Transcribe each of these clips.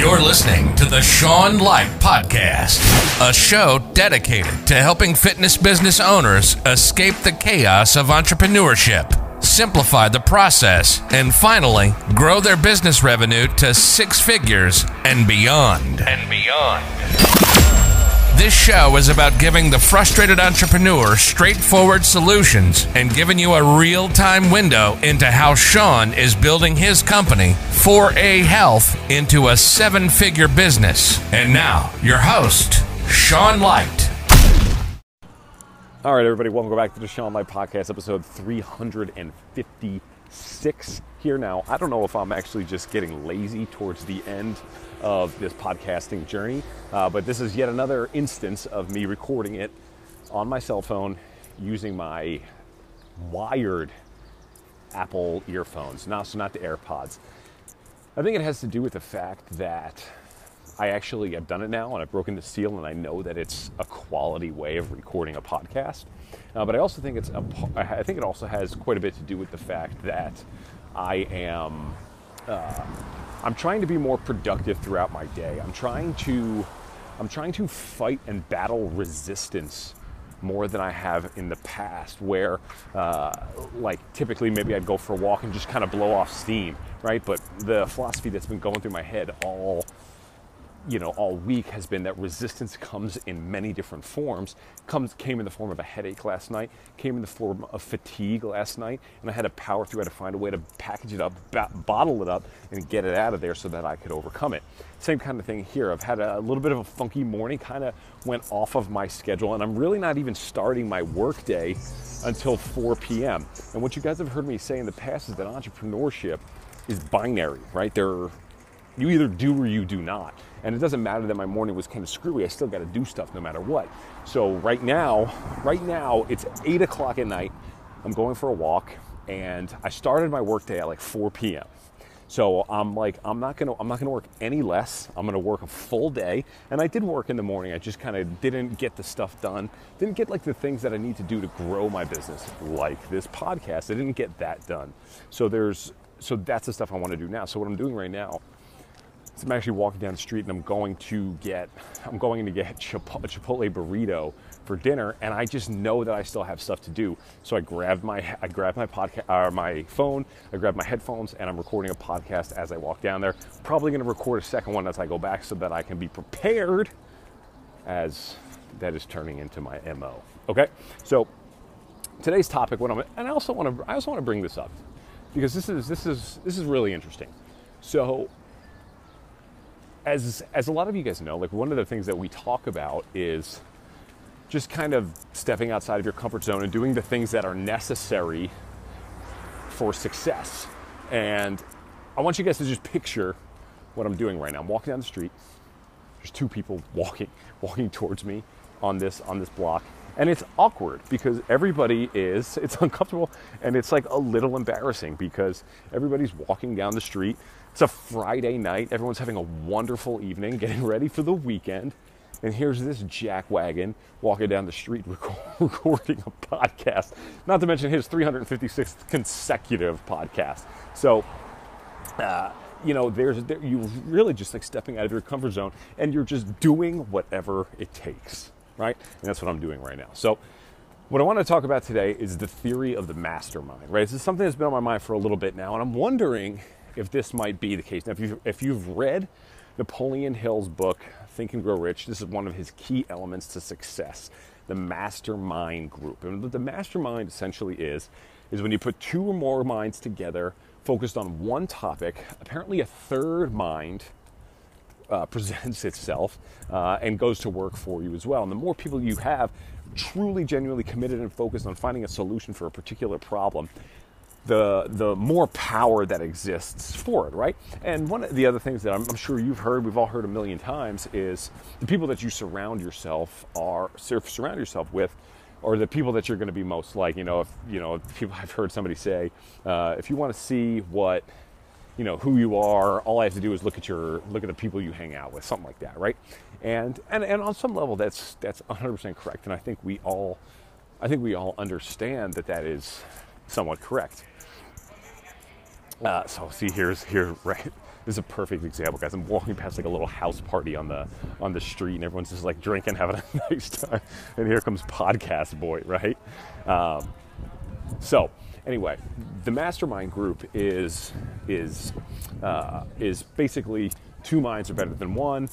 You're listening to the Sean Light Podcast, a show dedicated to helping fitness business owners escape the chaos of entrepreneurship, simplify the process, and finally grow their business revenue to six figures and beyond. And beyond. This show is about giving the frustrated entrepreneur straightforward solutions and giving you a real time window into how Sean is building his company, 4A Health, into a seven figure business. And now, your host, Sean Light. All right, everybody, welcome back to the Sean Light Podcast, episode 356 here now. I don't know if I'm actually just getting lazy towards the end of this podcasting journey, uh, but this is yet another instance of me recording it on my cell phone using my wired Apple earphones, not, so not the AirPods. I think it has to do with the fact that I actually have done it now and I've broken the seal and I know that it's a quality way of recording a podcast. Uh, but I also think it's a, I think it also has quite a bit to do with the fact that I am uh, I'm trying to be more productive throughout my day. I'm trying to I'm trying to fight and battle resistance more than I have in the past, where uh, like typically maybe I'd go for a walk and just kind of blow off steam, right? But the philosophy that's been going through my head all you know all week has been that resistance comes in many different forms. Comes came in the form of a headache last night came in the form of fatigue last night and i had to power through i had to find a way to package it up bottle it up and get it out of there so that i could overcome it. Same kind of thing here. I've had a little bit of a funky morning kind of went off of my schedule and i'm really not even starting my work day until 4 p.m and what you guys have heard me say in the past is that entrepreneurship is binary right? There you either do or you do not. And it doesn't matter that my morning was kind of screwy. I still got to do stuff no matter what. So right now, right now it's eight o'clock at night. I'm going for a walk, and I started my workday at like 4 p.m. So I'm like, I'm not gonna, I'm not gonna work any less. I'm gonna work a full day, and I did work in the morning. I just kind of didn't get the stuff done. Didn't get like the things that I need to do to grow my business, like this podcast. I didn't get that done. So there's, so that's the stuff I want to do now. So what I'm doing right now I'm actually walking down the street and I'm going to get I'm going to get Chipotle, Chipotle burrito for dinner, and I just know that I still have stuff to do. So I grabbed my I grabbed my podcast uh, my phone, I grabbed my headphones, and I'm recording a podcast as I walk down there. Probably going to record a second one as I go back so that I can be prepared as that is turning into my mo. Okay, so today's topic, what I'm and I also want to I also want to bring this up because this is this is this is really interesting. So as as a lot of you guys know, like one of the things that we talk about is just kind of stepping outside of your comfort zone and doing the things that are necessary for success. And I want you guys to just picture what I'm doing right now. I'm walking down the street. There's two people walking walking towards me on this on this block. And it's awkward because everybody is it's uncomfortable and it's like a little embarrassing because everybody's walking down the street it's a Friday night. Everyone's having a wonderful evening, getting ready for the weekend. And here's this jackwagon walking down the street recording a podcast, not to mention his 356th consecutive podcast. So, uh, you know, there's there, you really just like stepping out of your comfort zone and you're just doing whatever it takes, right? And that's what I'm doing right now. So, what I want to talk about today is the theory of the mastermind, right? This is something that's been on my mind for a little bit now, and I'm wondering if this might be the case. Now, if you've, if you've read Napoleon Hill's book, Think and Grow Rich, this is one of his key elements to success the mastermind group. And what the mastermind essentially is, is when you put two or more minds together focused on one topic, apparently a third mind uh, presents itself uh, and goes to work for you as well. And the more people you have truly, genuinely committed and focused on finding a solution for a particular problem, the the more power that exists for it, right? And one of the other things that I'm, I'm, sure you've heard, we've all heard a million times, is the people that you surround yourself are surround yourself with, or the people that you're going to be most like. You know, if you know, people I've heard somebody say, uh, if you want to see what you know who you are, all I have to do is look at your look at the people you hang out with, something like that, right? And and and on some level, that's that's 100% correct, and I think we all, I think we all understand that that is somewhat correct. Uh, so see, here's here right. this is a perfect example, guys. I'm walking past like a little house party on the on the street, and everyone's just like drinking, having a nice time. And here comes podcast boy, right? Um, so anyway, the mastermind group is is uh, is basically two minds are better than one,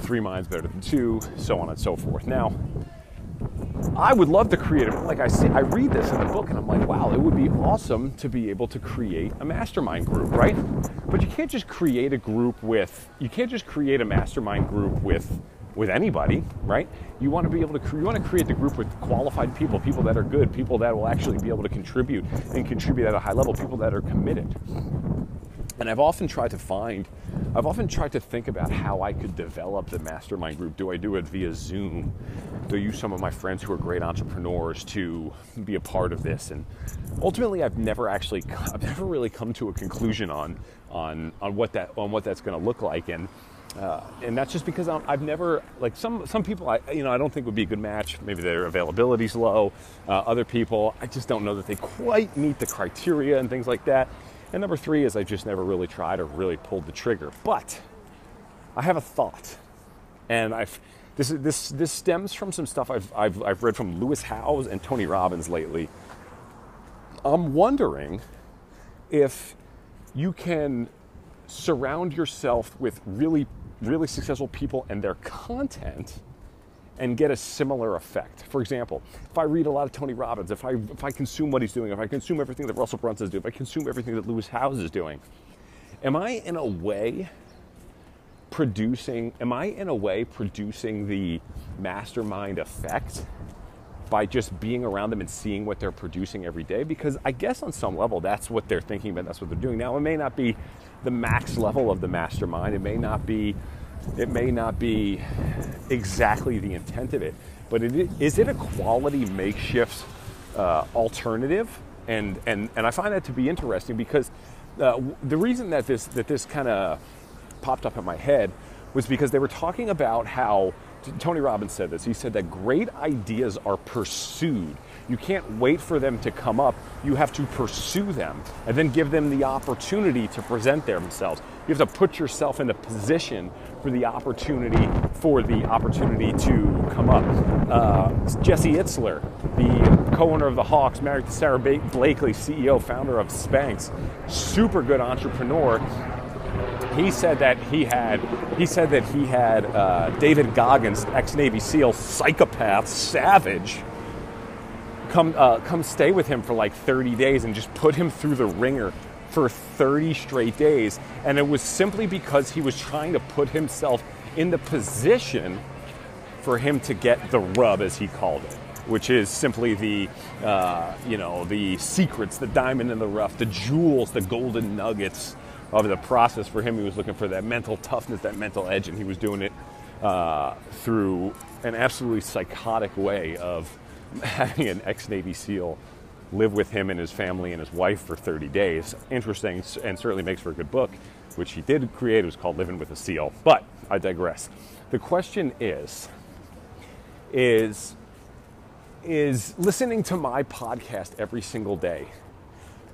three minds better than two, so on and so forth. Now, I would love to create. Like I see, I read this in the book, and I'm like, wow, it would be awesome to be able to create a mastermind group, right? But you can't just create a group with, you can't just create a mastermind group with with anybody, right? You want to be able to you want to create the group with qualified people, people that are good, people that will actually be able to contribute and contribute at a high level, people that are committed. And I've often tried to find, I've often tried to think about how I could develop the mastermind group. Do I do it via Zoom? Do I use some of my friends who are great entrepreneurs to be a part of this? And ultimately, I've never actually, I've never really come to a conclusion on on on what that on what that's going to look like. And uh, and that's just because i have never like some some people I you know I don't think would be a good match. Maybe their availability's low. Uh, other people I just don't know that they quite meet the criteria and things like that. And number three is I just never really tried or really pulled the trigger. But I have a thought, and I've this this this stems from some stuff I've I've, I've read from Lewis Howes and Tony Robbins lately. I'm wondering if you can surround yourself with really really successful people and their content and get a similar effect. For example, if I read a lot of Tony Robbins, if I, if I consume what he's doing, if I consume everything that Russell Brunson is doing, if I consume everything that Lewis Howes is doing, am I in a way producing, am I in a way producing the mastermind effect by just being around them and seeing what they're producing every day? Because I guess on some level that's what they're thinking about, that's what they're doing. Now, it may not be the max level of the mastermind, it may not be it may not be exactly the intent of it, but it, is it a quality makeshift uh, alternative? And, and, and I find that to be interesting because uh, the reason that this, that this kind of popped up in my head was because they were talking about how Tony Robbins said this. He said that great ideas are pursued. You can't wait for them to come up. You have to pursue them and then give them the opportunity to present themselves. You have to put yourself in a position for the opportunity for the opportunity to come up. Uh, Jesse Itzler, the co-owner of the Hawks, married to Sara Blakely, CEO, founder of Spanx, super good entrepreneur he said that he had he said that he had uh, David Goggins, ex Navy SEAL, psychopath, savage, come uh, come stay with him for like 30 days and just put him through the ringer for 30 straight days, and it was simply because he was trying to put himself in the position for him to get the rub, as he called it which is simply the, uh, you know, the secrets, the diamond in the rough, the jewels, the golden nuggets of the process for him. He was looking for that mental toughness, that mental edge, and he was doing it uh, through an absolutely psychotic way of having an ex Navy SEAL live with him and his family and his wife for 30 days. Interesting and certainly makes for a good book, which he did create. It was called Living with a SEAL. But I digress. The question is, is, is listening to my podcast every single day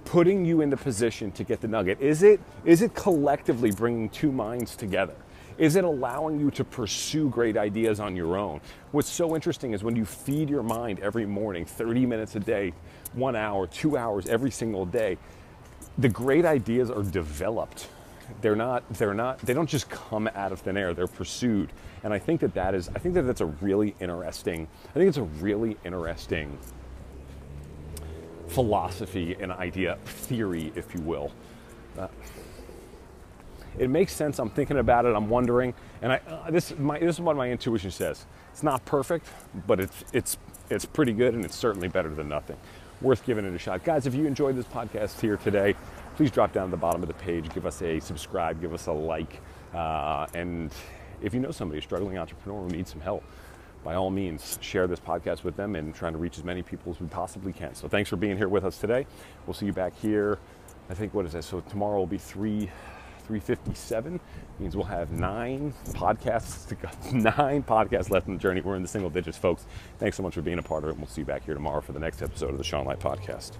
putting you in the position to get the nugget? Is it, is it collectively bringing two minds together? Is it allowing you to pursue great ideas on your own? What's so interesting is when you feed your mind every morning, 30 minutes a day, one hour, two hours every single day, the great ideas are developed. They're not, they're not, they don't just come out of thin air, they're pursued. And I think that that is, I think that that's a really interesting, I think it's a really interesting philosophy and idea, theory, if you will. Uh, it makes sense. I'm thinking about it. I'm wondering, and I, uh, this, my, this is what my intuition says. It's not perfect, but it's it's it's pretty good, and it's certainly better than nothing. Worth giving it a shot, guys. If you enjoyed this podcast here today, please drop down to the bottom of the page, give us a subscribe, give us a like, uh, and if you know somebody, struggling entrepreneur who needs some help, by all means, share this podcast with them and trying to reach as many people as we possibly can. So thanks for being here with us today. We'll see you back here. I think what is that? So tomorrow will be three. 357 means we'll have nine podcasts to go, nine podcasts left in the journey. We're in the single digits, folks. Thanks so much for being a part of it. And we'll see you back here tomorrow for the next episode of the Sean Light Podcast.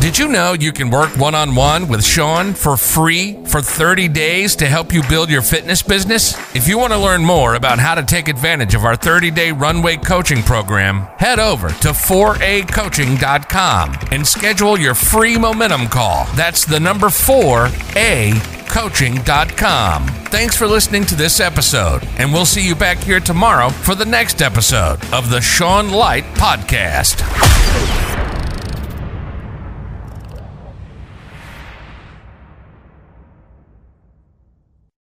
Did you know you can work one on one with Sean for free for 30 days to help you build your fitness business? If you want to learn more about how to take advantage of our 30 day runway coaching program, head over to 4acoaching.com and schedule your free momentum call. That's the number 4a coaching.com. Thanks for listening to this episode, and we'll see you back here tomorrow for the next episode of the Sean Light Podcast.